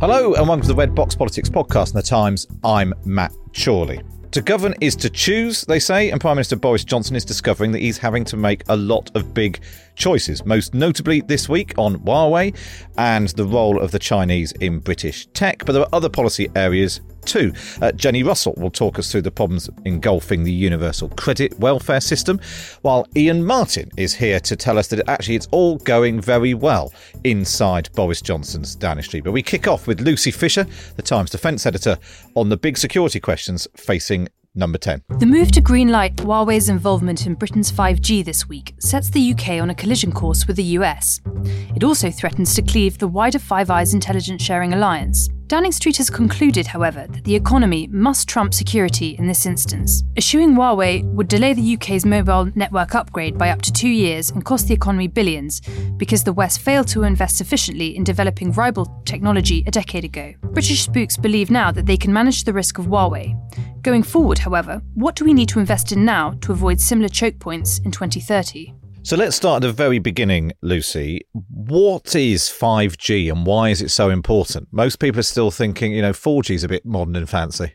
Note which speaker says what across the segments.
Speaker 1: Hello, and welcome to the Red Box Politics podcast in the Times. I'm Matt Chorley. To govern is to choose, they say, and Prime Minister Boris Johnson is discovering that he's having to make a lot of big choices, most notably this week on Huawei and the role of the Chinese in British tech. But there are other policy areas too. Uh, Jenni Russell will talk us through the problems engulfing the universal credit welfare system, while Iain Martin is here to tell us that actually it's all going very well inside Boris Johnson's Street. But we kick off with Lucy Fisher, the Times defence editor, on the big security questions facing number 10.
Speaker 2: The move to greenlight Huawei's involvement in Britain's 5G this week sets the UK on a collision course with the US. It also threatens to cleave the wider Five Eyes intelligence sharing alliance. Downing Street has concluded, however, that the economy must trump security in this instance. Eschewing Huawei would delay the UK's mobile network upgrade by up to two years and cost the economy billions because the West failed to invest sufficiently in developing rival technology a decade ago. British spooks believe now that they can manage the risk of Huawei. Going forward, however, what do we need to invest in now to avoid similar choke points in 2030?
Speaker 1: So let's start at the very beginning, Lucy. What is 5G and why is it so important? Most people are still thinking, you know, 4G is a bit modern and fancy.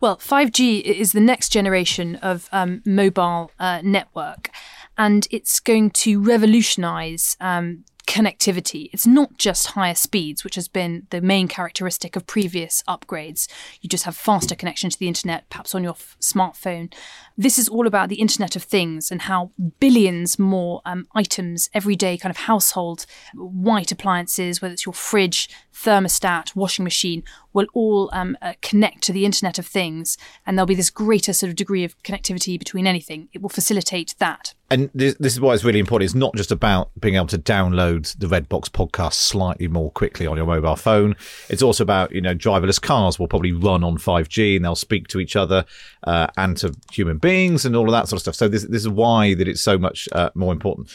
Speaker 2: Well, 5G is the next generation of um, mobile uh, network, and it's going to revolutionize um, connectivity. It's not just higher speeds, which has been the main characteristic of previous upgrades. You just have faster connection to the internet, perhaps on your f- smartphone. This is all about the Internet of Things and how billions more um, items every day, kind of household white appliances, whether it's your fridge, thermostat, washing machine, will all um, uh, connect to the Internet of Things, and there'll be this greater sort of degree of connectivity between anything. It will facilitate that.
Speaker 1: And this, this is why it's really important. It's not just about being able to download the Red Box podcast slightly more quickly on your mobile phone. It's also about, you know, driverless cars will probably run on 5G and they'll speak to each other uh, and to human beings and all of that sort of stuff. So this, this is why that it's so much uh, more important.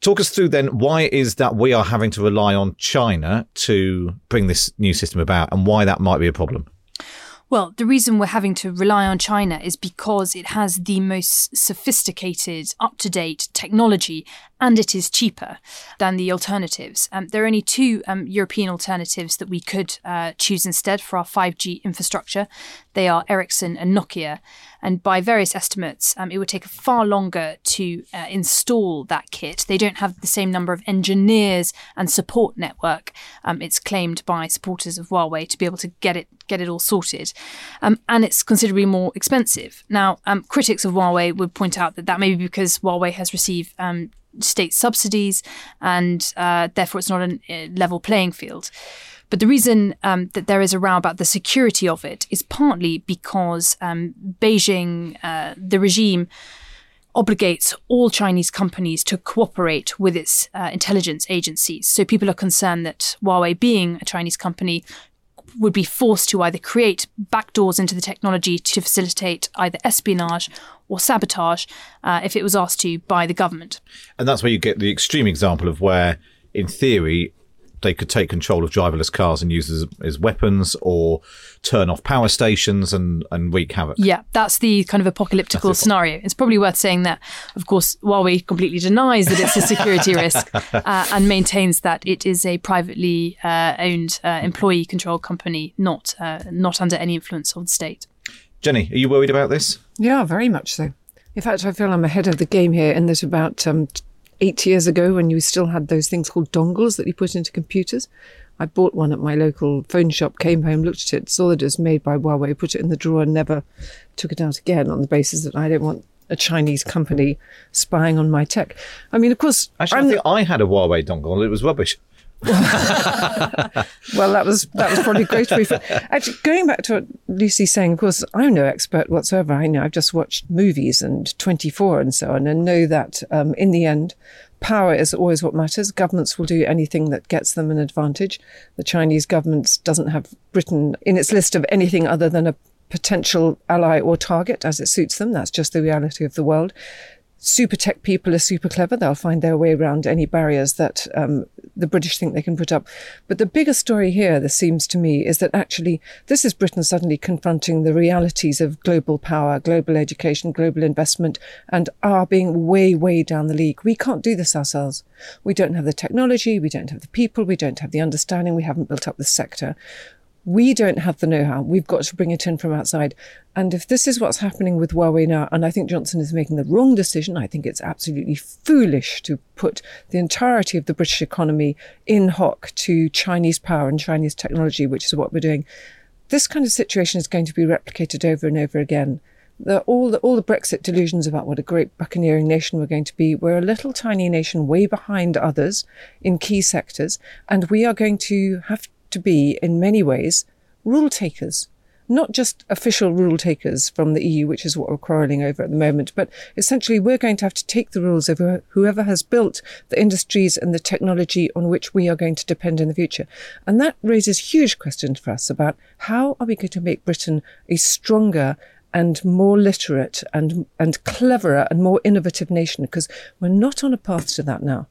Speaker 1: Talk us through then why is that we are having to rely on China to bring this new system about and why that might be a problem?
Speaker 2: Well, the reason we're having to rely on China is because it has the most sophisticated, up to date technology and it is cheaper than the alternatives. Um, there are only two um, European alternatives that we could uh, choose instead for our 5G infrastructure. They are Ericsson and Nokia. And by various estimates, um, it would take far longer to uh, install that kit. They don't have the same number of engineers and support network. Um, it's claimed by supporters of Huawei to be able to get it get it all sorted, um, and it's considerably more expensive. Now, um, critics of Huawei would point out that that may be because Huawei has received um, state subsidies, and uh, therefore it's not a level playing field. But the reason um, that there is a row about the security of it is partly because um, Beijing, uh, the regime, obligates all Chinese companies to cooperate with its uh, intelligence agencies. So people are concerned that Huawei, being a Chinese company, would be forced to either create backdoors into the technology to facilitate either espionage or sabotage uh, if it was asked to by the government.
Speaker 1: And that's where you get the extreme example of where, in theory, they could take control of driverless cars and use as, as weapons or turn off power stations and, and wreak havoc.
Speaker 2: Yeah, that's the kind of apocalyptical scenario. It's probably worth saying that, of course, Huawei completely denies that it's a security risk uh, and maintains that it is a privately uh, owned uh, employee controlled company, not, uh, not under any influence of the state.
Speaker 1: Jenni, are you worried about this?
Speaker 3: Yeah, very much so. In fact, I feel I'm ahead of the game here in that about um, eight years ago when you still had those things called dongles that you put into computers. I bought one at my local phone shop, came home, looked at it, saw that it was made by Huawei, put it in the drawer, and never took it out again on the basis that I don't want a Chinese company spying on my tech. I mean, of course,
Speaker 1: actually, I'm, I think I had a Huawei dongle. It was rubbish.
Speaker 3: well, that was that was probably great for Actually, going back to what Lucy's saying, of course, I'm no expert whatsoever. I know I've just watched movies and 24 and so on, and know that um, in the end, Power is always what matters. Governments will do anything that gets them an advantage. The Chinese government doesn't have Britain in its list of anything other than a potential ally or target as it suits them. That's just the reality of the world super tech people are super clever. They'll find their way around any barriers that um, the British think they can put up. But the bigger story here, this seems to me, is that actually this is Britain suddenly confronting the realities of global power, global education, global investment, and are being way, way down the league. We can't do this ourselves. We don't have the technology, we don't have the people, we don't have the understanding, we haven't built up the sector. We don't have the know how. We've got to bring it in from outside. And if this is what's happening with Huawei now, and I think Johnson is making the wrong decision, I think it's absolutely foolish to put the entirety of the British economy in hock to Chinese power and Chinese technology, which is what we're doing. This kind of situation is going to be replicated over and over again. The, all the all the Brexit delusions about what a great buccaneering nation we're going to be. We're a little tiny nation way behind others in key sectors, and we are going to have to be, in many ways, rule takers. Not just official rule takers from the EU, which is what we're quarrelling over at the moment, but essentially we're going to have to take the rules of whoever has built the industries and the technology on which we are going to depend in the future. And that raises huge questions for us about how are we going to make Britain a stronger and more literate and, and cleverer and more innovative nation because we're not on a path to that now.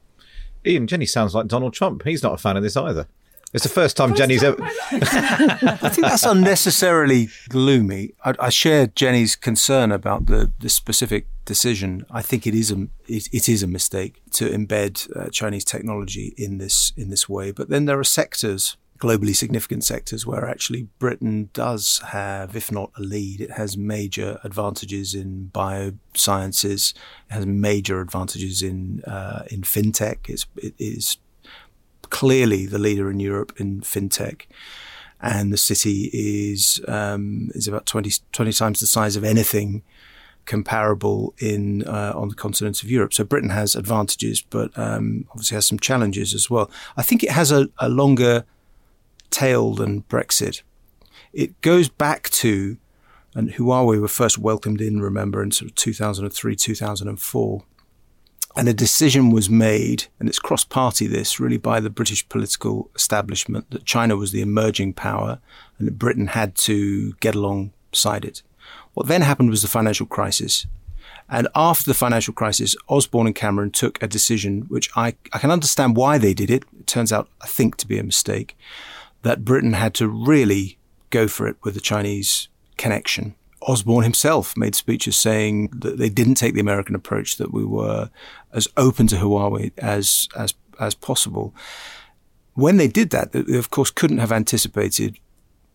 Speaker 1: Iain, Jenni sounds like Donald Trump. He's not a fan of this either. It's the first time first Jenni's time ever.
Speaker 4: I think that's unnecessarily gloomy. I, I, share Jenni's concern about the, the specific decision. I think it is a it, it is a mistake to embed uh, Chinese technology in this in this way. But then there are sectors globally significant sectors where actually Britain does have, if not a lead, it has major advantages in biosciences, it has major advantages in uh, in fintech. It's, it is clearly the leader in Europe in fintech. And the city is um, is about 20, 20, times the size of anything comparable in uh, on the continent of Europe. So Britain has advantages, but um, obviously has some challenges as well. I think it has a, a longer tail than Brexit. It goes back to, and Huawei were first welcomed in, remember, in sort of 2003, 2004. And a decision was made, and it's cross party this really by the British political establishment that China was the emerging power and that Britain had to get alongside it. What then happened was the financial crisis. And after the financial crisis, Osborne and Cameron took a decision which I, I can understand why they did it. It turns out, I think, to be a mistake, that Britain had to really go for it with the Chinese connection Osborne himself made speeches saying that they didn't take the American approach, that we were as open to Huawei as as as possible. When they did that, they of course couldn't have anticipated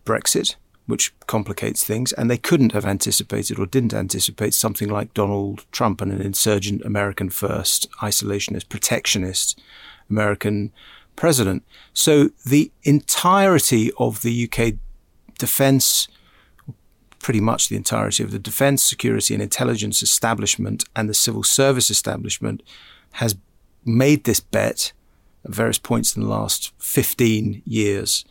Speaker 4: Brexit, which complicates things, and they couldn't have anticipated or didn't anticipate something like Donald Trump and an insurgent American first, isolationist, protectionist American president. So the entirety of the UK defense pretty much the entirety of the defense, security, and intelligence establishment and the civil service establishment has made this bet at various points in the last 15 years.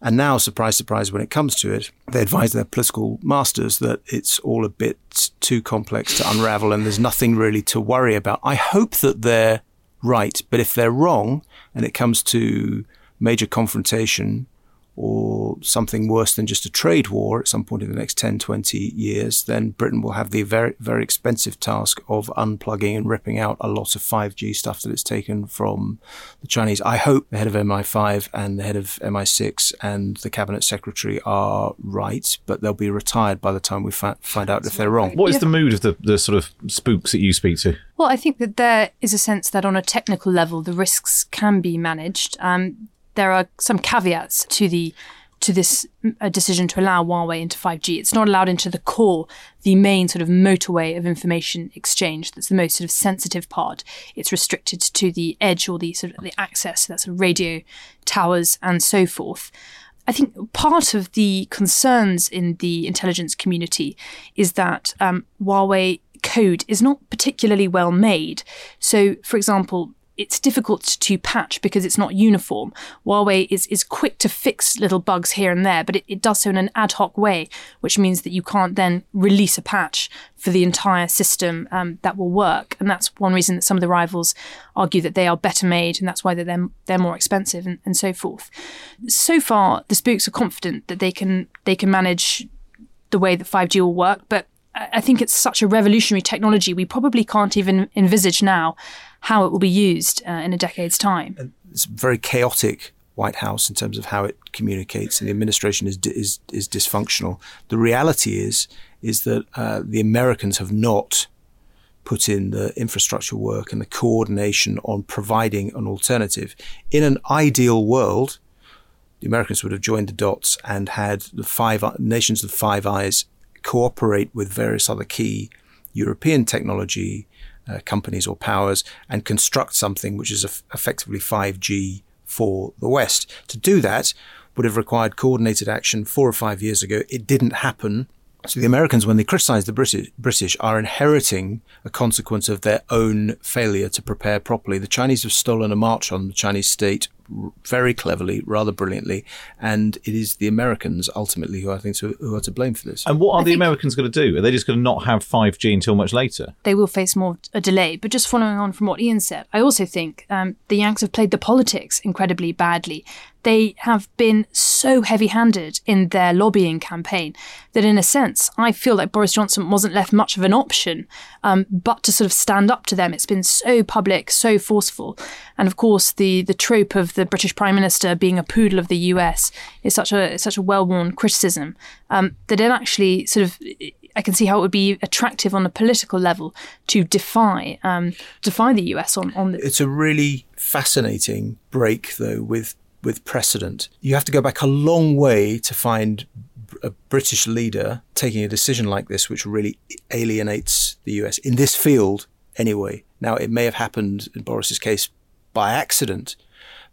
Speaker 4: And now, surprise, surprise, when it comes to it, they advise their political masters that it's all a bit too complex to unravel and there's nothing really to worry about. I hope that they're right, but if they're wrong and it comes to major confrontation or something worse than just a trade war at some point in the next 10, 20 years, then Britain will have the very, very expensive task of unplugging and ripping out a lot of 5G stuff that it's taken from the Chinese. I hope the head of MI5 and the head of MI6 and the cabinet secretary are right, but they'll be retired by the time we fa- find out if they're wrong.
Speaker 1: What is yeah. the mood of the, the sort of spooks that you speak to?
Speaker 2: Well, I think that there is a sense that on a technical level, the risks can be managed. Um, there are some caveats to the to this uh, decision to allow Huawei into 5G. It's not allowed into the core, the main sort of motorway of information exchange. That's the most sort of sensitive part. It's restricted to the edge or the sort of the access. So that's sort of radio towers and so forth. I think part of the concerns in the intelligence community is that um, Huawei code is not particularly well made. So, for example, it's difficult to patch because it's not uniform. Huawei is, is quick to fix little bugs here and there, but it, it does so in an ad hoc way, which means that you can't then release a patch for the entire system um, that will work. And that's one reason that some of the rivals argue that they are better made, and that's why they're they're more expensive and, and so forth. So far, the spooks are confident that they can they can manage the way that 5G will work, but I think it's such a revolutionary technology. We probably can't even envisage now how it will be used uh, in a decade's time.
Speaker 4: It's a very chaotic White House in terms of how it communicates, and the administration is is is dysfunctional. The reality is is that uh, the Americans have not put in the infrastructure work and the coordination on providing an alternative. In an ideal world, the Americans would have joined the dots and had the five nations of the Five Eyes cooperate with various other key European technology uh, companies or powers and construct something which is effectively 5G for the West. To do that would have required coordinated action four or five years ago. It didn't happen. So the Americans, when they criticize the British, British, are inheriting a consequence of their own failure to prepare properly. The Chinese have stolen a march on the Chinese state very cleverly, rather brilliantly, and it is the Americans ultimately who I think who are to blame for this.
Speaker 1: And what are I the Americans going to do? Are they just going to not have 5G until much later?
Speaker 2: They will face more a delay. But just following on from what Iain said, I also think um, the Yanks have played the politics incredibly badly they have been so heavy handed in their lobbying campaign that, in a sense, I feel like Boris Johnson wasn't left much of an option um, but to sort of stand up to them. It's been so public, so forceful. And of course, the, the trope of the British Prime Minister being a poodle of the US is such a, such a well worn criticism um, that it actually sort of I can see how it would be attractive on a political level to defy um, defy the US on on this.
Speaker 4: It's a really fascinating break, though, with with precedent. You have to go back a long way to find a British leader taking a decision like this, which really alienates the US in this field anyway. Now, it may have happened in Boris's case by accident,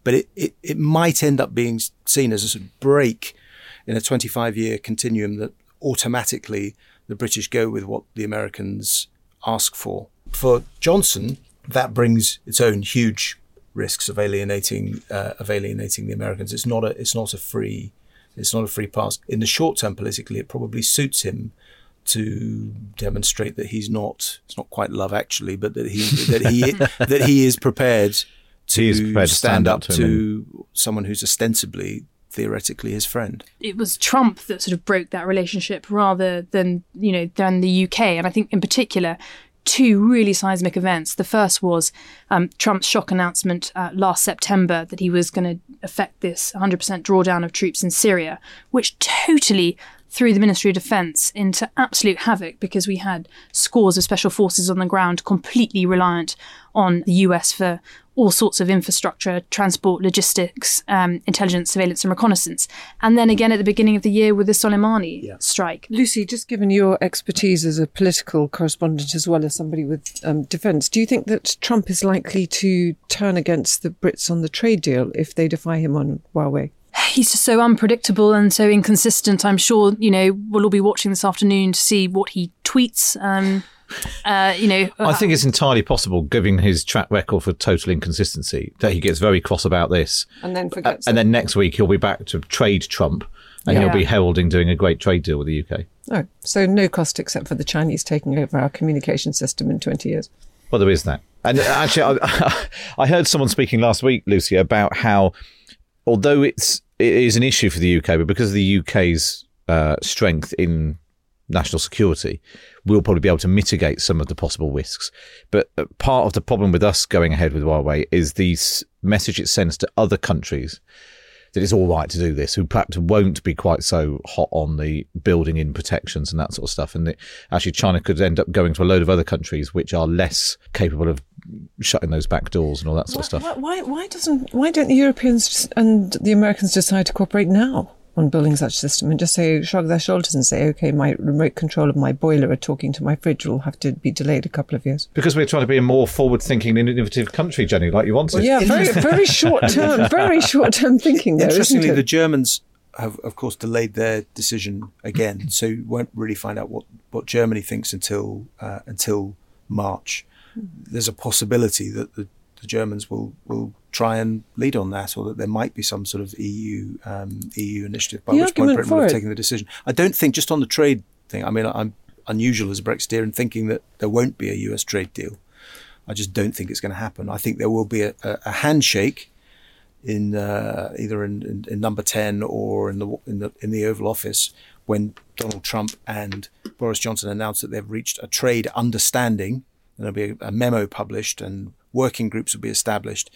Speaker 4: but it, it, it might end up being seen as a sort of break in a 25 year continuum that automatically the British go with what the Americans ask for. For Johnson, that brings its own huge risks of alienating uh, of alienating the Americans. It's not a it's not a free it's not a free pass. In the short term, politically, it probably suits him to demonstrate that he's not it's not quite love actually, but that he that he that he is prepared to,
Speaker 1: is prepared to stand, stand, up,
Speaker 4: to, to someone who's ostensibly theoretically his friend.
Speaker 2: It was Trump that sort of broke that relationship rather than you know than the UK, and I think in particular two really seismic events. The first was um, Trump's shock announcement uh, last September that he was going to effect this 100% drawdown of troops in Syria, which totally threw the Ministry of Defence into absolute havoc because we had scores of special forces on the ground completely reliant on the US for all sorts of infrastructure, transport, logistics, um, intelligence, surveillance, and reconnaissance. And then again at the beginning of the year with the Soleimani yeah. strike.
Speaker 3: Lucy, just given your expertise as a political correspondent as well as somebody with um, defence, do you think that Trump is likely to turn against the Brits on the trade deal if they defy him on Huawei?
Speaker 2: He's just so unpredictable and so inconsistent. I'm sure, you know, we'll all be watching this afternoon to see what he tweets. Um, uh, you know,
Speaker 1: I think it's entirely possible, given his track record for total inconsistency, that he gets very cross about this,
Speaker 3: and then forgets.
Speaker 1: Uh, and then next week he'll be back to trade Trump, and yeah. he'll be heralding doing a great trade deal with the UK.
Speaker 3: Oh, so no cost except for the Chinese taking over our communication system in twenty years.
Speaker 1: Well, there is that, and actually, I, I heard someone speaking last week, Lucy, about how although it's it is an issue for the UK, but because of the UK's uh, strength in national security, we'll probably be able to mitigate some of the possible risks. But uh, part of the problem with us going ahead with Huawei is the message it sends to other countries that it's all right to do this, who perhaps won't be quite so hot on the building in protections and that sort of stuff. And actually, China could end up going to a load of other countries which are less capable of shutting those back doors and all that sort
Speaker 3: why,
Speaker 1: of stuff.
Speaker 3: Why, why doesn't why don't the Europeans and the Americans decide to cooperate now? on building such a system and just say shrug their shoulders and say, okay, my remote control of my boiler or talking to my fridge will have to be delayed a couple of years.
Speaker 1: Because we're trying to be a more forward-thinking, innovative country, Jenni, like you wanted.
Speaker 3: Well, yeah, very, very short term, very short term thinking. There,
Speaker 4: Interestingly, the Germans have, of course, delayed their decision again, so you won't really find out what, what Germany thinks until uh, until March. There's a possibility that the, the Germans will will try and lead on that, or that there might be some sort of EU um, EU initiative by
Speaker 3: The
Speaker 4: which point Britain would have
Speaker 3: it-
Speaker 4: taken the decision. I don't think just on the trade thing. I mean, I'm unusual as a Brexiteer in thinking that there won't be a US trade deal. I just don't think it's going to happen. I think there will be a, a, a handshake in uh, either in, in, in number ten or in the in the in the Oval Office when Donald Trump and Boris Johnson announced that they've reached a trade understanding. There'll be a, a memo published and working groups will be established.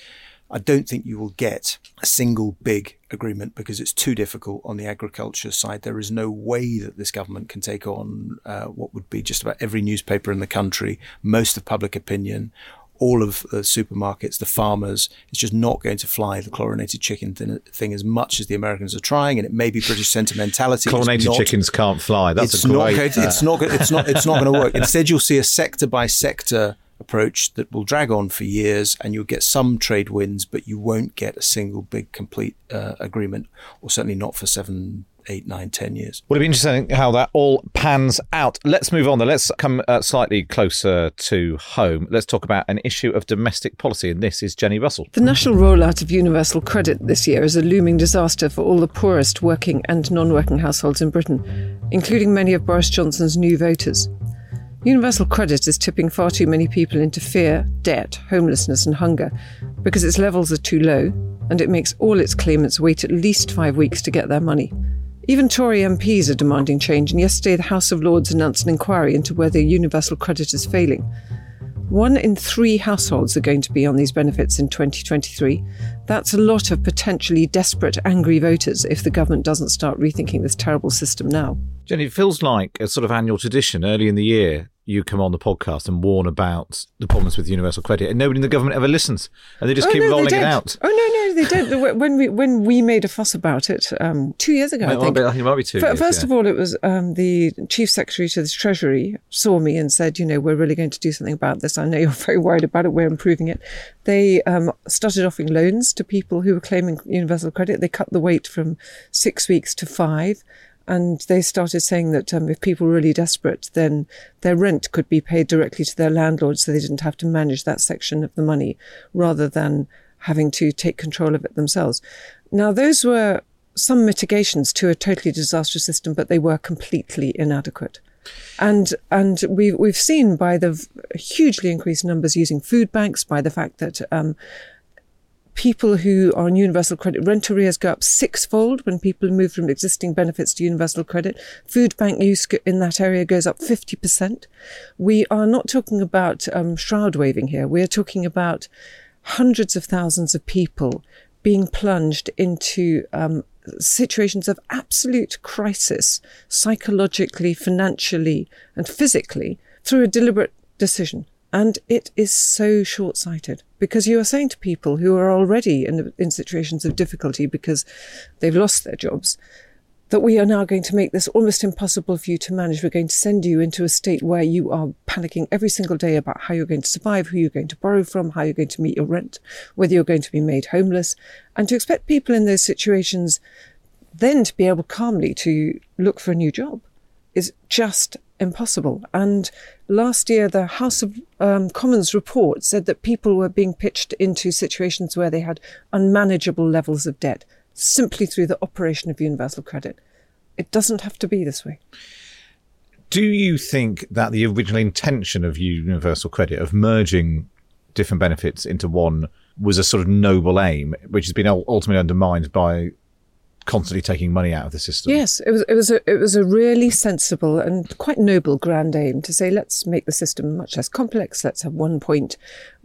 Speaker 4: I don't think you will get a single big agreement because it's too difficult on the agriculture side. There is no way that this government can take on uh, what would be just about every newspaper in the country, most of public opinion, all of the supermarkets, the farmers. It's just not going to fly the chlorinated chicken thing, thing as much as the Americans are trying, and it may be British sentimentality.
Speaker 1: Chlorinated
Speaker 4: not-
Speaker 1: chickens can't fly. That's
Speaker 4: it's
Speaker 1: a
Speaker 4: not
Speaker 1: great.
Speaker 4: going to, it's not it's not it's not going to work. Instead, you'll see a sector by sector approach that will drag on for years, and you'll get some trade wins, but you won't get a single big complete uh, agreement, or certainly not for seven, eight, nine, ten years.
Speaker 1: Well, it'll be interesting how that all pans out. Let's move on. Then let's come uh, slightly closer to home. Let's talk about an issue of domestic policy, and this is Jenni Russell.
Speaker 3: The national rollout of universal credit this year is a looming disaster for all the poorest working and non working households in Britain, including many of Boris Johnson's new voters. Universal credit is tipping far too many people into fear, debt, homelessness, and hunger because its levels are too low and it makes all its claimants wait at least five weeks to get their money. Even Tory MPs are demanding change, and yesterday the House of Lords announced an inquiry into whether universal credit is failing. One in three households are going to be on these benefits in 2023. That's a lot of potentially desperate, angry voters if the government doesn't start rethinking this terrible system now.
Speaker 1: Jenni, it feels like a sort of annual tradition. Early in the year, you come on the podcast and warn about the problems with universal credit, and nobody in the government ever listens, and they just
Speaker 3: Oh,
Speaker 1: keep
Speaker 3: no,
Speaker 1: rolling it out.
Speaker 3: Oh no, no, they don't. When we when we made a fuss about it um, two years ago, I
Speaker 1: might
Speaker 3: think.
Speaker 1: I think it might be two
Speaker 3: Fir-
Speaker 1: years,
Speaker 3: First
Speaker 1: yeah.
Speaker 3: of all, it was um, the chief secretary to the Treasury saw me and said, "You know, we're really going to do something about this. I know you're very worried about it. We're improving it." They um, started offering loans to people who were claiming universal credit. They cut the wait from six weeks to five. And they started saying that um, if people were really desperate, then their rent could be paid directly to their landlord so they didn't have to manage that section of the money rather than having to take control of it themselves. Now, those were some mitigations to a totally disastrous system, but they were completely inadequate. And and we've we've seen by the hugely increased numbers using food banks, by the fact that um, people who are on universal credit rent arrears go up sixfold when people move from existing benefits to universal credit. Food bank use in that area goes up 50%. We are not talking about um, shroud waving here. We are talking about hundreds of thousands of people being plunged into um, situations of absolute crisis, psychologically, financially, and physically, through a deliberate decision. And it is so short sighted because you are saying to people who are already in, in situations of difficulty because they've lost their jobs that we are now going to make this almost impossible for you to manage. We're going to send you into a state where you are panicking every single day about how you're going to survive, who you're going to borrow from, how you're going to meet your rent, whether you're going to be made homeless. And to expect people in those situations then to be able calmly to look for a new job is just impossible. And last year, the House of um, Commons report said that people were being pitched into situations where they had unmanageable levels of debt simply through the operation of universal credit. It doesn't have to be this way.
Speaker 1: Do you think that the original intention of universal credit, of merging different benefits into one, was a sort of noble aim, which has been ultimately undermined by constantly taking money out of the system?
Speaker 3: Yes, it was it was a it was a really sensible and quite noble grand aim to say let's make the system much less complex. Let's have one point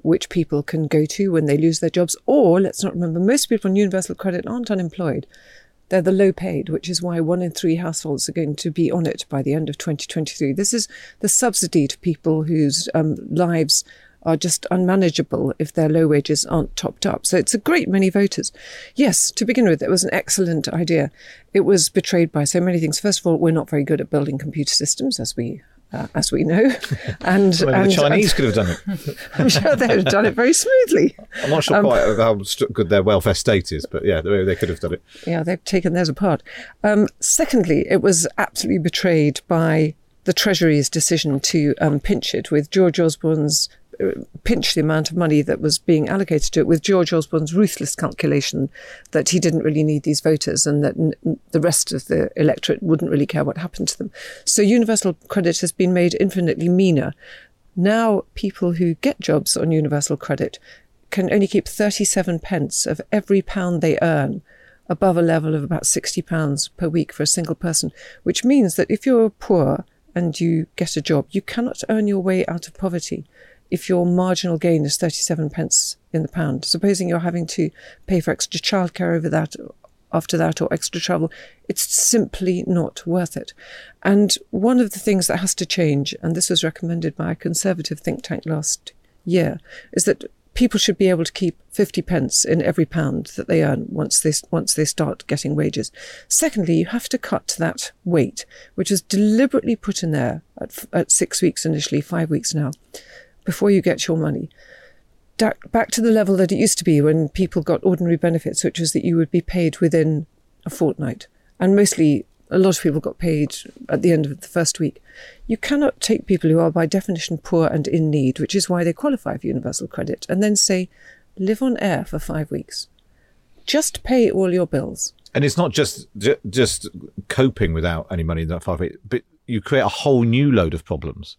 Speaker 3: which people can go to when they lose their jobs, or let's not remember most people on universal credit aren't unemployed. They're the low paid, which is why one in three households are going to be on it by the end of 2023. This is the subsidy to people whose um, lives are just unmanageable if their low wages aren't topped up. So it's a great many voters. Yes, to begin with, it was an excellent idea. It was betrayed by so many things. First of all, we're not very good at building computer systems, as we uh, as we know, and,
Speaker 1: Maybe
Speaker 3: and
Speaker 1: the Chinese could have done it.
Speaker 3: I'm sure they'd have done it very smoothly.
Speaker 1: I'm not sure quite how good their welfare state is, but yeah, they, they could have done it.
Speaker 3: Yeah, they've taken theirs apart. Um, secondly, it was absolutely betrayed by the Treasury's decision to um, pinch it with George Osborne's pinch the amount of money that was being allocated to it with George Osborne's ruthless calculation that he didn't really need these voters and that n- the rest of the electorate wouldn't really care what happened to them. So universal credit has been made infinitely meaner. Now people who get jobs on universal credit can only keep 37 pence of every pound they earn above a level of about 60 pounds per week for a single person, which means that if you're poor and you get a job, you cannot earn your way out of poverty if your marginal gain is 37 pence in the pound. Supposing you're having to pay for extra childcare over that after that or extra travel, it's simply not worth it. And one of the things that has to change, and this was recommended by a conservative think tank last year, is that people should be able to keep 50 pence in every pound that they earn once they, once they start getting wages. Secondly, you have to cut that weight, which is deliberately put in there at, at six weeks initially, five weeks now, before you get your money. Back to the level that it used to be when people got ordinary benefits, which was that you would be paid within a fortnight. And mostly a lot of people got paid at the end of the first week. You cannot take people who are by definition poor and in need, which is why they qualify for universal credit, and then say, live on air for five weeks. Just pay all your bills.
Speaker 1: And it's not just just coping without any money in that five weeks, but you create a whole new load of problems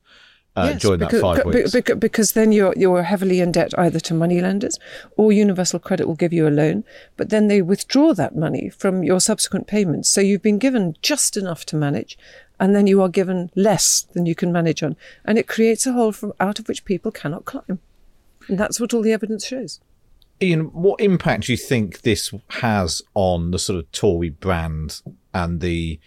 Speaker 1: uh, yes, during because, that five weeks.
Speaker 3: Because, because then you're you're heavily in debt either to money lenders or Universal Credit will give you a loan, but then they withdraw that money from your subsequent payments. So you've been given just enough to manage, and then you are given less than you can manage on, and it creates a hole from out of which people cannot climb. And that's what all the evidence shows.
Speaker 1: Iain, what impact do you think this has on the sort of Tory brand and the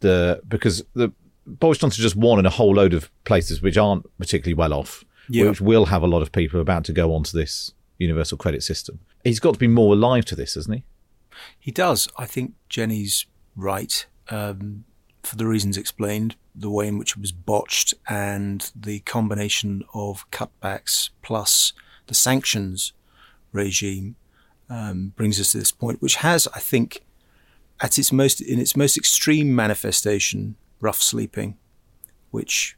Speaker 1: the because the Boris Johnson just won in a whole load of places which aren't particularly well off, yeah. which will have a lot of people about to go onto this universal credit system. He's got to be more alive to this, hasn't he?
Speaker 4: He does. I think Jenni's right um, for the reasons explained, the way in which it was botched, and the combination of cutbacks plus the sanctions regime um, brings us to this point, which has, I think, at its most in its most extreme manifestation, rough sleeping, which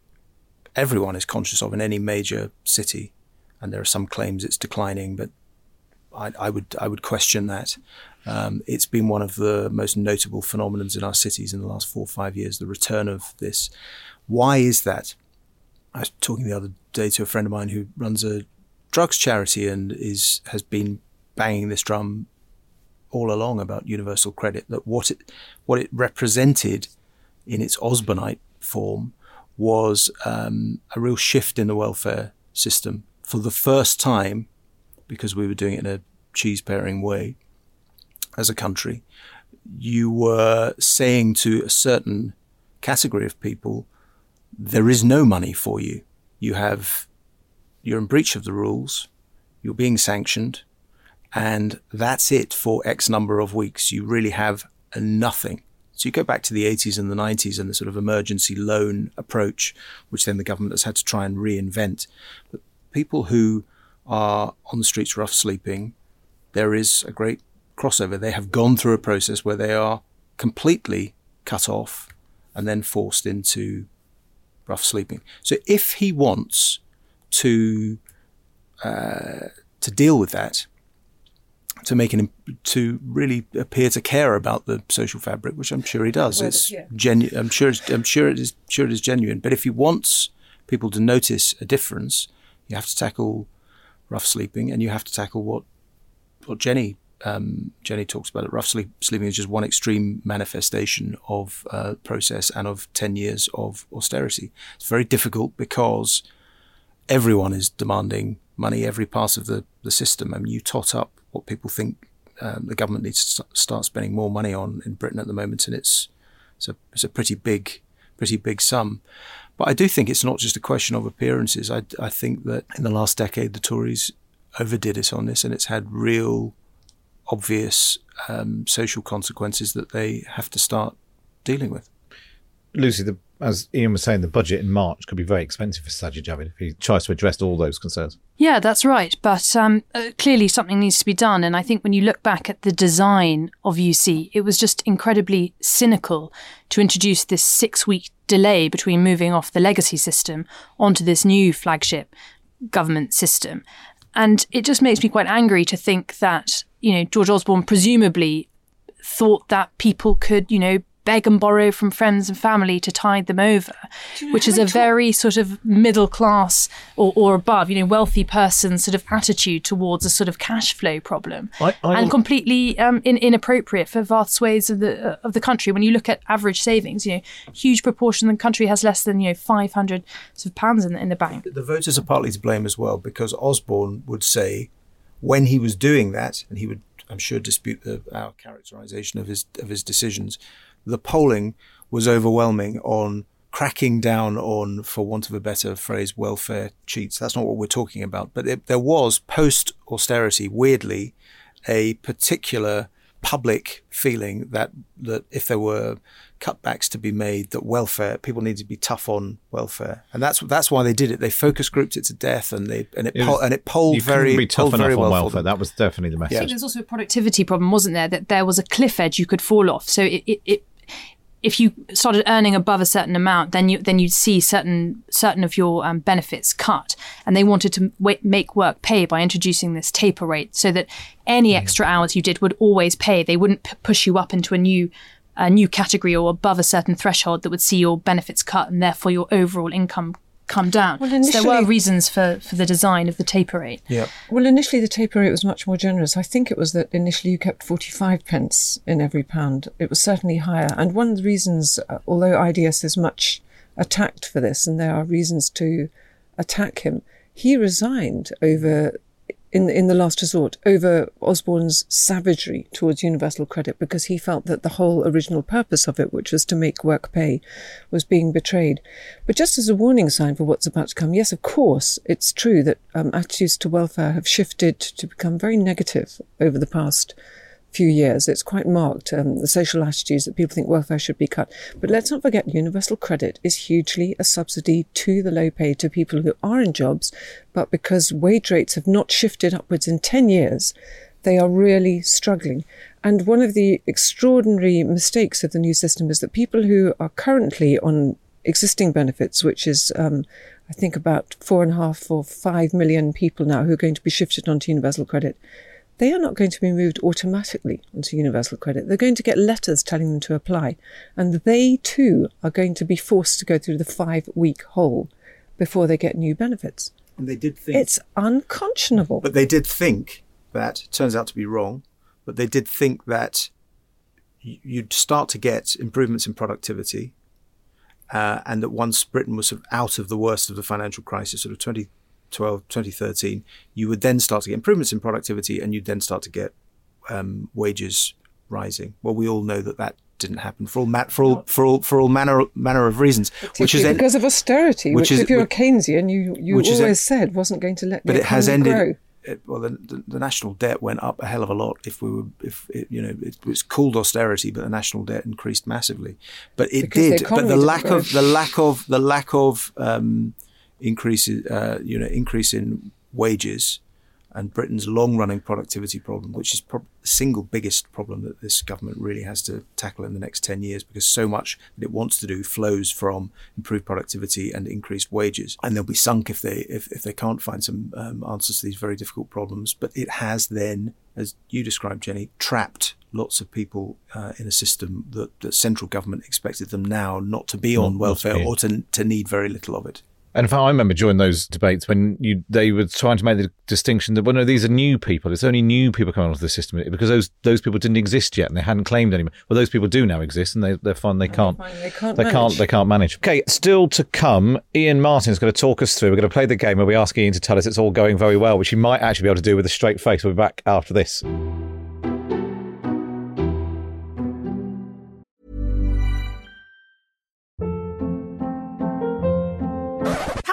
Speaker 4: everyone is conscious of in any major city. And there are some claims it's declining, but I, I would I would question that. Um, it's been one of the most notable phenomenons in our cities in the last four or five years. The return of this. Why is that? I was talking the other day to a friend of mine who runs a drugs charity and is has been banging this drum all along about universal credit. That what it what it represented in its Osbornite form was um, a real shift in the welfare system for the first time, because we were doing it in a cheese pairing way as a country. You were saying to a certain category of people, there is no money for you. You have, you're in breach of the rules. You're being sanctioned and that's it for X number of weeks. You really have nothing. So you go back to the 80s and the 90s and the sort of emergency loan approach, which then the government has had to try and reinvent. But people who are on the streets rough sleeping, there is a great crossover. They have gone through a process where they are completely cut off and then forced into rough sleeping. So if he wants to uh, to deal with that, to make an to really appear to care about the social fabric, which I'm sure he does. Well, it's yeah. genuine. I'm sure. I'm sure it is. Sure it is genuine. But if he wants people to notice a difference, you have to tackle rough sleeping, and you have to tackle what what Jenni um, Jenni talks about. It. Rough sleep, sleeping is just one extreme manifestation of uh, process and of ten years of austerity. It's very difficult because everyone is demanding money. Every part of the the system. I mean, you tot up what people think um, the government needs to start spending more money on in Britain at the moment, and it's it's a, it's a pretty big pretty big sum. But I do think it's not just a question of appearances. I, I think that in the last decade the Tories overdid it on this, and it's had real, obvious um, social consequences that they have to start dealing with.
Speaker 1: Lucy, the as Iain was saying, the budget in March could be very expensive for Sajid Javid if he tries to address all those concerns.
Speaker 2: Yeah, that's right. But um, uh, clearly something needs to be done. And I think when you look back at the design of UC, it was just incredibly cynical to introduce this six week delay between moving off the legacy system onto this new flagship government system. And it just makes me quite angry to think that, you know, George Osborne presumably thought that people could, you know, beg and borrow from friends and family to tide them over, which is a very sort of middle class or, or above, you know, wealthy person sort of attitude towards a sort of cash flow problem,
Speaker 1: I- I-
Speaker 2: and completely um, in, inappropriate for vast swathes of the uh, of the country. When you look at average savings, you know, huge proportion of the country has less than you know five hundred sort of pounds in, the- in the bank.
Speaker 4: The voters are partly to blame as well because Osborne would say when he was doing that, and he would, I'm sure, dispute the, our characterization of his of his decisions. The polling was overwhelming on cracking down on, for want of a better phrase, welfare cheats. That's not what we're talking about. But it, there was post austerity, weirdly, a particular public feeling that that if there were cutbacks to be made, that welfare people needed to be tough on welfare, and that's that's why they did it. They focus grouped it to death, and they and it,
Speaker 1: It
Speaker 4: poll,
Speaker 1: was-
Speaker 4: and it polled
Speaker 1: you
Speaker 4: very
Speaker 1: be tough
Speaker 4: polled
Speaker 1: enough
Speaker 4: very
Speaker 1: on
Speaker 4: well for
Speaker 1: welfare.
Speaker 4: them.
Speaker 1: That was definitely the message.
Speaker 2: I think there's also a productivity problem, wasn't there? That there was a cliff edge you could fall off. So it, it, it if you started earning above a certain amount, then you then you'd see certain certain of your um, benefits cut, and they wanted to wa- make work pay by introducing this taper rate, so that any extra hours you did would always pay. They wouldn't p- push you up into a new a new category or above a certain threshold that would see your benefits cut, and therefore your overall income come down.
Speaker 3: Well,
Speaker 2: so there were reasons for, for the design of the taper rate.
Speaker 4: Yeah.
Speaker 3: Well, initially the taper rate was much more generous. I think it was that initially you kept 45 pence in every pound. It was certainly higher. And one of the reasons, uh, although IDS is much attacked for this, and there are reasons to attack him, he resigned over. In, in the last resort, over Osborne's savagery towards universal credit because he felt that the whole original purpose of it, which was to make work pay, was being betrayed. But just as a warning sign for what's about to come, yes, of course, it's true that um, attitudes to welfare have shifted to become very negative over the past few years. It's quite marked, um, the social attitudes that people think welfare should be cut. But let's not forget, universal credit is hugely a subsidy to the low paid, to people who are in jobs, but because wage rates have not shifted upwards in 10 years, they are really struggling. And one of the extraordinary mistakes of the new system is that people who are currently on existing benefits, which is, um, I think, about four and a half or five million people now who are going to be shifted onto universal credit, they are not going to be moved automatically onto universal credit. They're going to get letters telling them to apply. And they too are going to be forced to go through the five week hole before they get new benefits.
Speaker 4: And they did think
Speaker 3: It's unconscionable.
Speaker 4: But they did think that, turns out to be wrong, but they did think that you'd start to get improvements in productivity uh, and that once Britain was sort of out of the worst of the financial crisis, sort of 2012, 2013, you would then start to get improvements in productivity and you'd then start to get um, wages rising. Well, we all know that that didn't happen for all ma- for all for all for all manner manner of reasons, which is then,
Speaker 3: because of austerity,
Speaker 4: which
Speaker 3: which,
Speaker 4: is-
Speaker 3: if you're
Speaker 4: which-
Speaker 3: a Keynesian, you, you always
Speaker 4: a-
Speaker 3: said wasn't going to let
Speaker 4: but
Speaker 3: the
Speaker 4: it has ended.
Speaker 3: grow.
Speaker 4: It, well, the, the, the national debt went up a hell of a lot. If we were, if it, you know, it was called austerity, but the national debt increased massively. But it
Speaker 3: Because the
Speaker 4: did. But the lack
Speaker 3: grow.
Speaker 4: of the lack of the lack of um, increase, uh, you know, increase in wages, and Britain's long-running productivity problem, which is prob- the single biggest problem that this government really has to tackle in the next ten years, because so much that it wants to do flows from improved productivity and increased wages, and they'll be sunk if they if, if they can't find some um, answers to these very difficult problems. But it has then, as you described, Jenni, trapped lots of people uh, in a system that, the central government expected them now not to be on
Speaker 1: not to
Speaker 4: welfare
Speaker 1: be.
Speaker 4: or to to need very little of it.
Speaker 1: And if I remember during those debates when you they were trying to make the distinction that well no these are new people. It's only new people coming onto the system because those those people didn't exist yet and they hadn't claimed any well those people do now exist and they they're fine. They oh, can't
Speaker 3: fine, they can't
Speaker 1: they can't
Speaker 3: manage.
Speaker 1: they can't manage. Okay still to come Iain Martin's going to talk us through we're going to play the game where we ask Iain to tell us it's all going very well which he might actually be able to do with a straight face. We'll be back after this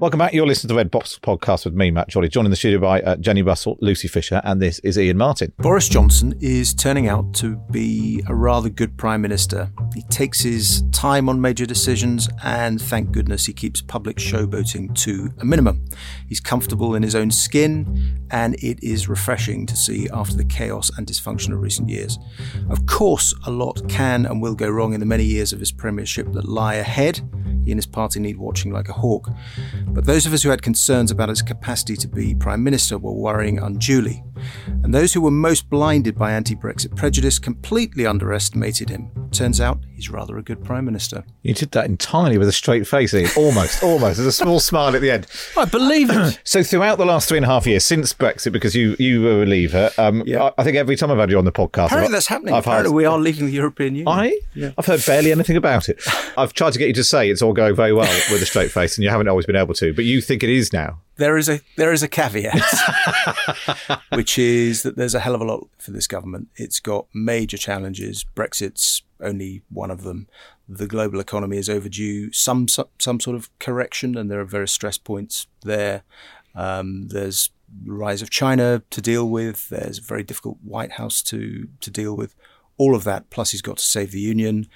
Speaker 1: Welcome back. You're listening to the Red Box podcast with me, Matt Chorley, joined in the studio by uh, Jenni Russell, Lucy Fisher, and this is Iain Martin.
Speaker 4: Boris Johnson is turning out to be a rather good Prime Minister. He takes his time on major decisions, and thank goodness he keeps public showboating to a minimum. He's comfortable in his own skin, and it is refreshing to see after the chaos and dysfunction of recent years. Of course, a lot can and will go wrong in the many years of his premiership that lie ahead. He and his party need watching like a hawk. But those of us who had concerns about his capacity to be Prime Minister were worrying unduly. And those who were most blinded by anti Brexit prejudice completely underestimated him. Turns out he's rather a good Prime Minister.
Speaker 1: You did that entirely with a straight face, Iain. Almost, almost. There's a small smile at the end.
Speaker 4: I believe it.
Speaker 1: So throughout the last three and a half years since Brexit, because you you were a leaver, um,
Speaker 4: Yeah.
Speaker 1: I, I think every time I've had you on the podcast,
Speaker 4: Apparently
Speaker 1: I've-
Speaker 4: that's happening.
Speaker 1: I've
Speaker 4: Apparently we are leaving the European Union.
Speaker 1: I I've heard barely anything about it. I've tried to get you to say it's all going very well with a straight face, and you haven't always been able to. But you think it is now.
Speaker 4: there is a there is a caveat, which is that there's a hell of a lot for this government. It's got major challenges. Brexit's only one of them. The global economy is overdue some some, some sort of correction, and there are various stress points there. Um, there's the rise of China to deal with. There's a very difficult White House to to deal with. All of that, plus he's got to save the union.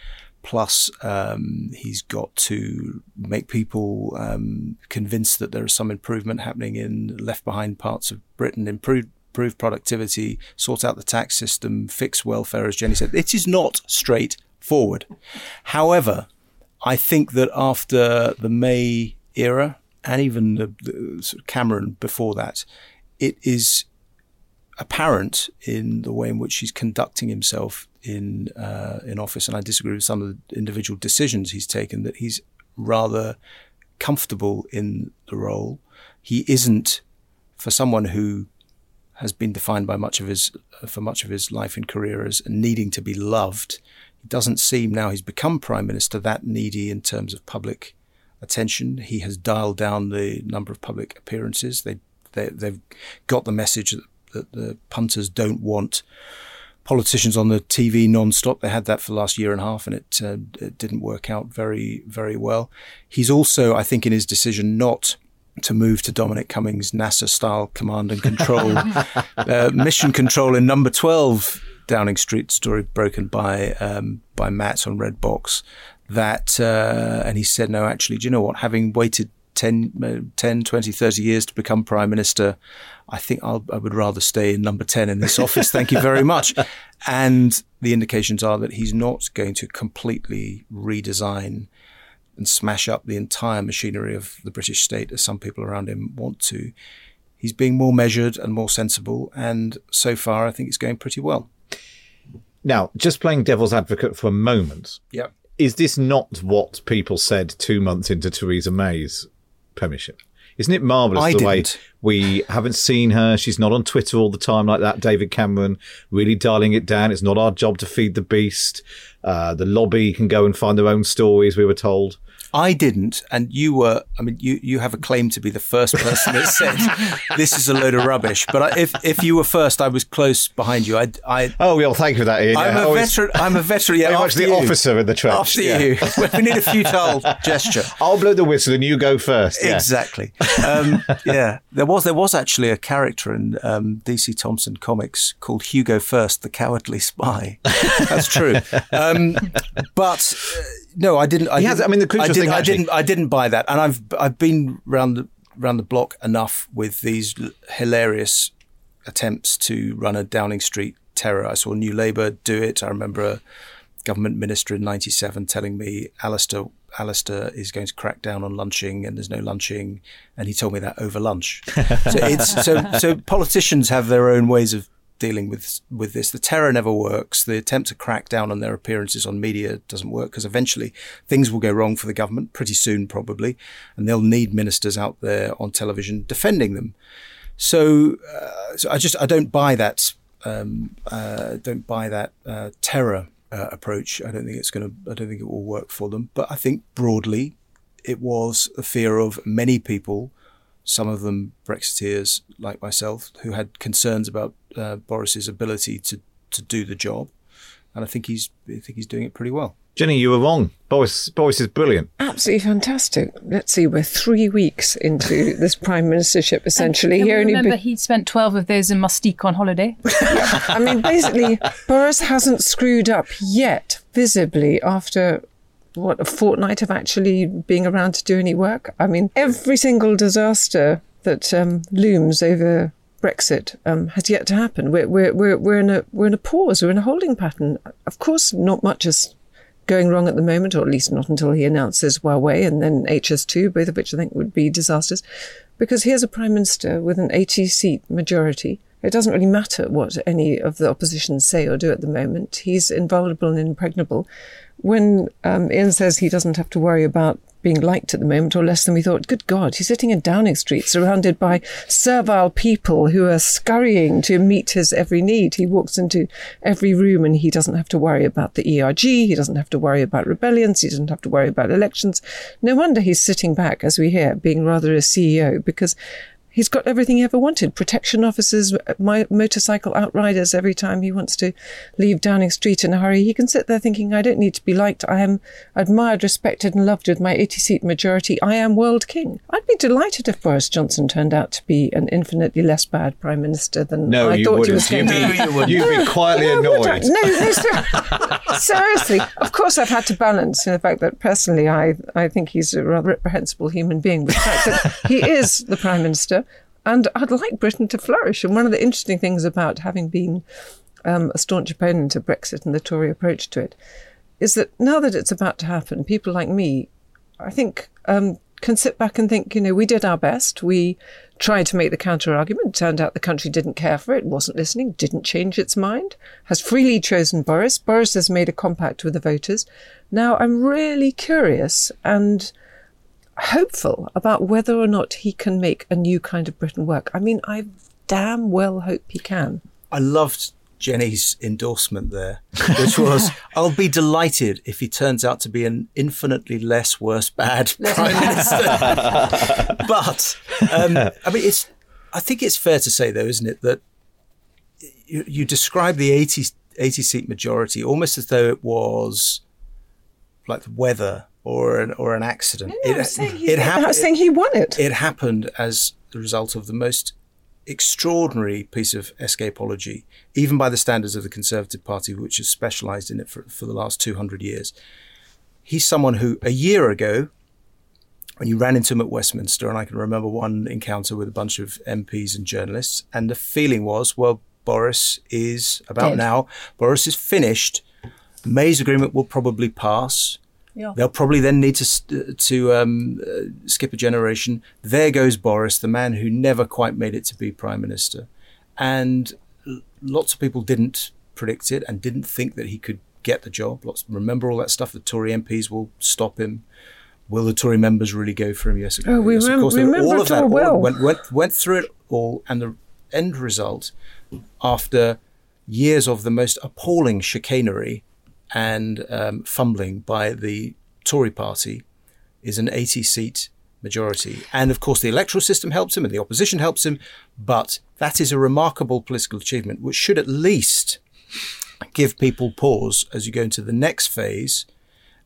Speaker 4: Plus, um, he's got to make people um, convinced that there is some improvement happening in left behind parts of Britain, improve, improve productivity, sort out the tax system, fix welfare, as Jenni said. It is not straightforward. However, I think that after the May era and even the, the sort of Cameron before that, it is apparent in the way in which he's conducting himself in uh, in office, and I disagree with some of the individual decisions he's taken. That he's rather comfortable in the role. He isn't for someone who has been defined by much of his for much of his life and career as needing to be loved. He doesn't seem now he's become prime minister that needy in terms of public attention. He has dialed down the number of public appearances. They, they they've got the message that, that the punters don't want politicians on the TV non-stop. They had that for the last year and a half, and it, uh, it didn't work out very very well. He's also, I think, in his decision not to move to Dominic Cummings' NASA-style command and control uh, mission control in number twelve Downing Street. Story broken by um, by Matt on Red Box. That uh, and he said, no, actually, do you know what? Having waited 10, uh, 10, 20, 30 years to become prime minister, I think I'll, I would rather stay in number 10 in this office. Thank you very much. And the indications are that he's not going to completely redesign and smash up the entire machinery of the British state as some people around him want to. He's being more measured and more sensible. And so far, I think it's going pretty well.
Speaker 1: Now, just playing devil's advocate for a moment,
Speaker 4: Yeah.
Speaker 1: is this not what people said two months into Theresa May's premiership? Isn't it marvellous
Speaker 4: I
Speaker 1: the way
Speaker 4: didn't.
Speaker 1: we haven't seen her? She's not on Twitter all the time like that. David Cameron really dialing it down. It's not our job to feed the beast. Uh, the lobby can go and find their own stories, we were told.
Speaker 4: I didn't, and you were. I mean, you, you have a claim to be the first person that said this is a load of rubbish. But I, if if you were first, I was close behind you. I, I
Speaker 1: Oh, well, thank you for that, Iain.
Speaker 4: I'm
Speaker 1: Yeah,
Speaker 4: a veteran. I'm a veteran. Yeah,
Speaker 1: much
Speaker 4: after
Speaker 1: the
Speaker 4: you.
Speaker 1: officer in the trench.
Speaker 4: After
Speaker 1: yeah.
Speaker 4: you, we need a futile gesture.
Speaker 1: I'll blow the whistle and you go first. Yeah.
Speaker 4: Exactly. Um, yeah, there was there was actually a character in um, DC Thomson comics called Hugo First, the Cowardly Spy. That's true. Um, but uh, no, I didn't. I,
Speaker 1: He
Speaker 4: didn't-
Speaker 1: I mean, the crucial
Speaker 4: I didn't,
Speaker 1: thing
Speaker 4: I
Speaker 1: actually-
Speaker 4: didn't. I didn't buy that, and I've I've been round the round the block enough with these hilarious attempts to run a Downing Street terror. I saw New Labour do it. I remember a government minister in '97 telling me, "Alistair, Alistair is going to crack down on lunching, and there's no lunching," and he told me that over lunch. so it's so so politicians have their own ways of dealing with with this. The terror never works. The attempt to crack down on their appearances on media doesn't work because eventually things will go wrong for the government pretty soon, probably, and they'll need ministers out there on television defending them. So, uh, so I just I don't buy that. Um, uh, don't buy that uh, terror uh, approach. I don't think it's going to. I don't think it will work for them. But I think broadly, it was a fear of many people, some of them Brexiteers like myself, who had concerns about uh, Boris's ability to to do the job, and I think he's I think he's doing it pretty well.
Speaker 1: Jenni, you were wrong. Boris, Boris is brilliant.
Speaker 3: Absolutely fantastic. Let's see, we're three weeks into this prime ministership. Essentially,
Speaker 2: Can
Speaker 3: he only
Speaker 2: remember
Speaker 3: be-
Speaker 2: he spent 12 of those in Mustique on holiday.
Speaker 3: I mean, basically, Boris hasn't screwed up yet, visibly, after what a fortnight of actually being around to do any work. I mean, every single disaster that um, looms over Brexit um, has yet to happen. We're, we're, we're, we're, in a, we're in a pause, we're in a holding pattern. Of course, not much is going wrong at the moment, or at least not until he announces Huawei and then HS2, both of which I think would be disasters. Because here's a prime minister with an 80 seat majority. It doesn't really matter what any of the opposition say or do at the moment. He's invulnerable and impregnable. When um, Iain says he doesn't have to worry about being liked at the moment, or less than we thought, good God, he's sitting in Downing Street surrounded by servile people who are scurrying to meet his every need. He walks into every room and he doesn't have to worry about the ERG, he doesn't have to worry about rebellions, he doesn't have to worry about elections. No wonder he's sitting back, as we hear, being rather a CEO, because He's got everything he ever wanted protection officers, uh, my motorcycle outriders every time he wants to leave Downing Street in a hurry. He can sit there thinking, I don't need to be liked. I am admired, respected, and loved with my 80 seat majority. I am world king. I'd be delighted if Boris Johnson turned out to be an infinitely less bad prime minister than
Speaker 1: No,
Speaker 3: I thought
Speaker 1: wouldn't.
Speaker 3: he was going to
Speaker 1: be, you'd be quietly
Speaker 3: No,
Speaker 1: annoyed.
Speaker 3: No, no, ser- seriously. Of course, I've had to balance the fact that personally, I, I think he's a rather reprehensible human being with the fact that he is the prime minister, and I'd like Britain to flourish. And one of the interesting things about having been um, a staunch opponent of Brexit and the Tory approach to it is that now that it's about to happen, people like me, I think, um, can sit back and think, you know, we did our best. We tried to make the counter argument. Turned out the country didn't care for it, wasn't listening, didn't change its mind, has freely chosen Boris. Boris has made a compact with the voters. Now I'm really curious and hopeful about whether or not he can make a new kind of Britain work. I mean, I damn well hope he can.
Speaker 4: I loved Jenni's endorsement there, which was, I'll be delighted if he turns out to be an infinitely less worse bad prime minister. but, um, I mean, it's, I think it's fair to say, though, isn't it, that you, you describe the 80, 80 seat majority almost as though it was like the weather or an, or an accident.
Speaker 3: No,
Speaker 4: it,
Speaker 3: I was saying he,
Speaker 4: it
Speaker 3: I was saying he won it.
Speaker 4: it happened as the result of the most extraordinary piece of escapology, even by the standards of the Conservative Party, which has specialised in it for, for the last 200 years. He's someone who, a year ago, when you ran into him at Westminster, and I can remember one encounter with a bunch of MPs and journalists, and the feeling was, well, Boris is about
Speaker 3: Dead.
Speaker 4: now, Boris is finished. May's agreement will probably pass.
Speaker 3: Yeah.
Speaker 4: They'll probably then need to to um, uh, skip a generation. There goes Boris, the man who never quite made it to be prime minister, and l- lots of people didn't predict it and didn't think that he could get the job. Lots remember all that stuff. The Tory MPs will stop him. Will the Tory members really go for him? Yes,
Speaker 3: Oh, we
Speaker 4: yes,
Speaker 3: rem-
Speaker 4: of course.
Speaker 3: remember
Speaker 4: all of that
Speaker 3: all well.
Speaker 4: went, went went through it all, and the end result, after years of the most appalling chicanery and um, fumbling by the Tory party, is an 80 seat majority. And of course, the electoral system helps him and the opposition helps him. But that is a remarkable political achievement, which should at least give people pause as you go into the next phase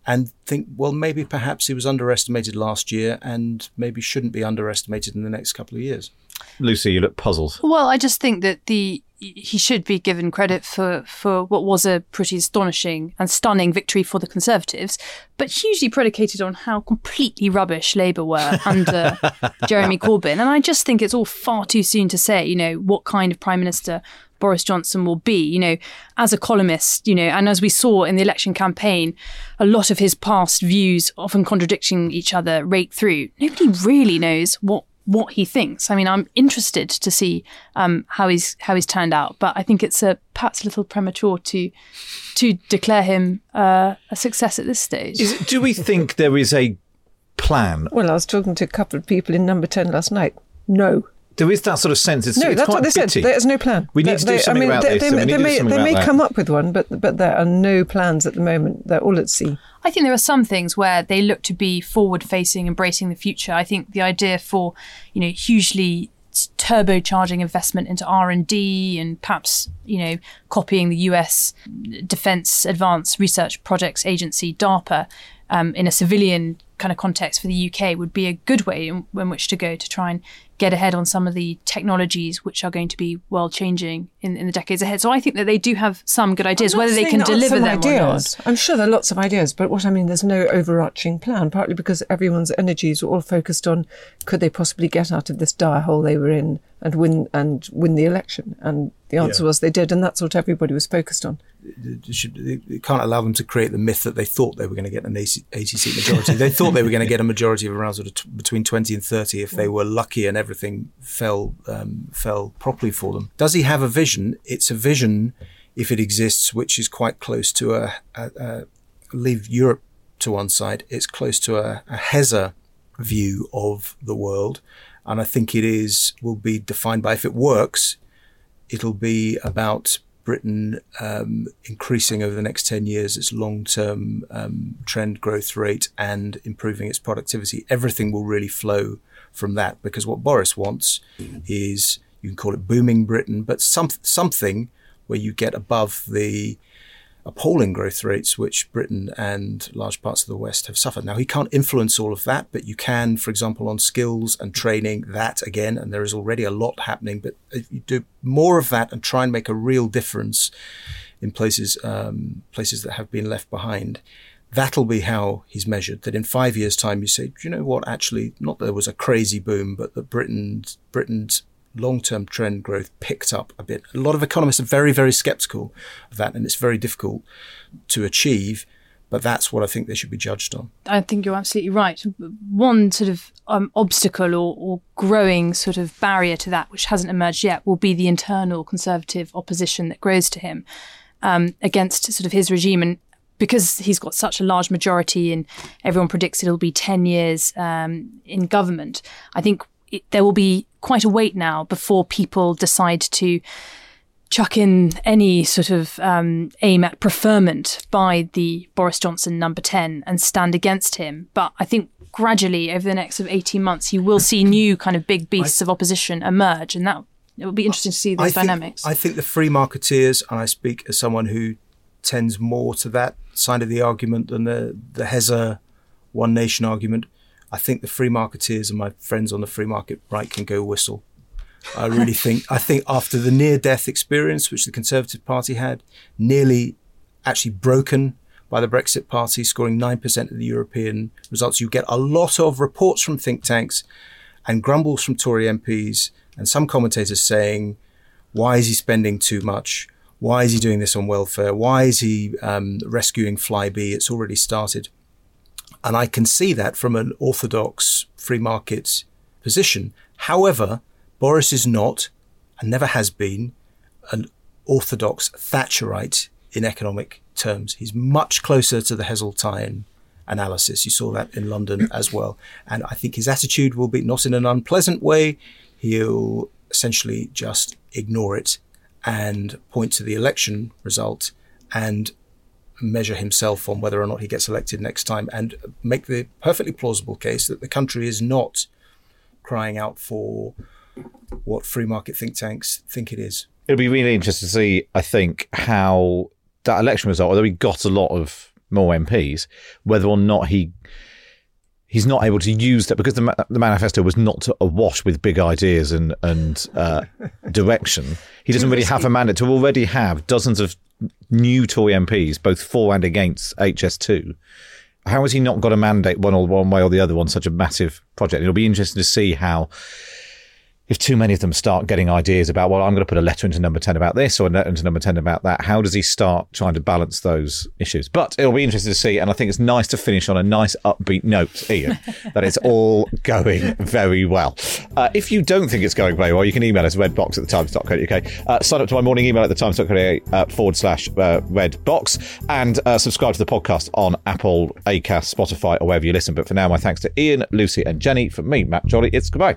Speaker 4: and think, well, maybe perhaps he was underestimated last year and maybe shouldn't be underestimated in the next couple of years.
Speaker 1: Lucy, you look puzzled.
Speaker 2: Well, I just think that the he should be given credit for for what was a pretty astonishing and stunning victory for the Conservatives, but hugely predicated on how completely rubbish Labour were under Jeremy Corbyn. And I just think it's all far too soon to say, you know, what kind of prime minister Boris Johnson will be. You know, as a columnist, you know, and as we saw in the election campaign, a lot of his past views, often contradicting each other, rake through. Nobody really knows what what he thinks. I mean, I'm interested to see um, how he's how he's turned out, but I think it's a perhaps a little premature to to declare him uh, a success at this stage.
Speaker 1: Is it, do we think there is a plan?
Speaker 3: Well, I was talking to a couple of people in number 10 last night. No.
Speaker 1: There is that sort of sense. It's,
Speaker 3: No,
Speaker 1: it's
Speaker 3: that's
Speaker 1: quite
Speaker 3: what they
Speaker 1: bitty.
Speaker 3: said. There's no plan.
Speaker 1: We need
Speaker 3: They-
Speaker 1: to do
Speaker 3: they-
Speaker 1: something
Speaker 3: I mean,
Speaker 1: about
Speaker 3: they,
Speaker 1: this,
Speaker 3: They,
Speaker 1: and we
Speaker 3: may- they may, they may come up with one, but but there are no plans at the moment. They're all at sea.
Speaker 2: I think there are some things where they look to be forward facing, embracing the future. I think the idea for, you know, hugely turbocharging investment into R&D and perhaps, you know, copying the US Defense Advanced Research Projects Agency, DARPA, um, in a civilian kind of context for the UK would be a good way in, in, which to go to try and get ahead on some of the technologies which are going to be world changing in, in the decades ahead. So I think that they do have some good ideas. Whether they can deliver them
Speaker 3: ideas. I'm sure there are lots of ideas, but what I mean, there's no overarching plan. Partly because everyone's energies were all focused on could they possibly get out of this dire hole they were in and win and win the election, and the answer yeah. was they did, and that's what everybody was focused on.
Speaker 4: You can't allow them to create the myth that they thought they were going to get an 80 seat majority. they thought they were going to get a majority of around sort of t- between 20 and 30 if they were lucky and everything fell um, fell properly for them. Does he have a vision? It's a vision, if it exists, which is quite close to a, a, a leave Europe to one side. It's close to a, a Hezza view of the world, and I think it is will be defined by if it works, it'll be about Britain um, increasing over the next 10 years its long term um, trend growth rate and improving its productivity. Everything will really flow from that because what Boris wants is you can call it booming Britain, but some, something where you get above the appalling growth rates which Britain and large parts of the West have suffered. Now, he can't influence all of that, but you can, for example, on skills and training, that again, and there is already a lot happening, but if you do more of that and try and make a real difference in places, um, places that have been left behind, that'll be how he's measured. That in five years' time, you say, do you know what? Actually, not that there was a crazy boom, but that Britain's Britain's long-term trend growth picked up a bit. A lot of economists are very, very skeptical of that, and it's very difficult to achieve. But that's what I think they should be judged on.
Speaker 2: I think you're absolutely right. One sort of um, obstacle or, or growing sort of barrier to that, which hasn't emerged yet, will be the internal conservative opposition that grows to him um, against sort of his regime. And because he's got such a large majority and everyone predicts it'll be 10 years um, in government, I think it, there will be quite a wait now before people decide to chuck in any sort of um, aim at preferment by the Boris Johnson number 10 and stand against him. But I think gradually over the next sort of 18 months, you will see new kind of big beasts I, of opposition emerge. And that it will be interesting to see those
Speaker 4: I
Speaker 2: dynamics.
Speaker 4: Think, I think the free marketeers, and I speak as someone who tends more to that side of the argument than the, the Hezza one nation argument. I think the free marketeers and my friends on the free market right can go whistle. I really think I think after the near death experience which the Conservative Party had, nearly actually broken by the Brexit Party, scoring 9% of the European results, you get a lot of reports from think tanks and grumbles from Tory MPs and some commentators saying, why is he spending too much? Why is he doing this on welfare? Why is he um, rescuing Flybe? It's already started. And I can see that from an orthodox free market position. However, Boris is not and never has been an orthodox Thatcherite in economic terms. He's much closer to the Heseltine analysis. You saw that in London as well. And I think his attitude will be not in an unpleasant way. He'll essentially just ignore it and point to the election result and measure himself on whether or not he gets elected next time and make the perfectly plausible case that the country is not crying out for what free market think tanks think it is.
Speaker 1: It'll be really interesting to see, I think, how that election result, although he got a lot of more MPs, whether or not he he's not able to use that because the, the manifesto was not awash with big ideas and and uh, direction. He doesn't really have a mandate to already have dozens of new Tory MPs, both for and against HS2. How has he not got a mandate one or one way or the other on such a massive project? It'll be interesting to see how if too many of them start getting ideas about, well, I'm going to put a letter into number 10 about this or a letter into number 10 about that, how does he start trying to balance those issues? But it'll be interesting to see. And I think it's nice to finish on a nice upbeat note, Iain, that it's all going very well. Uh, if you don't think it's going very well, you can email us redbox at the times.co.uk. Uh, sign up to my morning email at the times.co.uk uh, forward slash uh, redbox and uh, subscribe to the podcast on Apple, Acast, Spotify, or wherever you listen. But for now, my thanks to Iain, Lucy, and Jenni. From me, Matt Chorley, it's goodbye.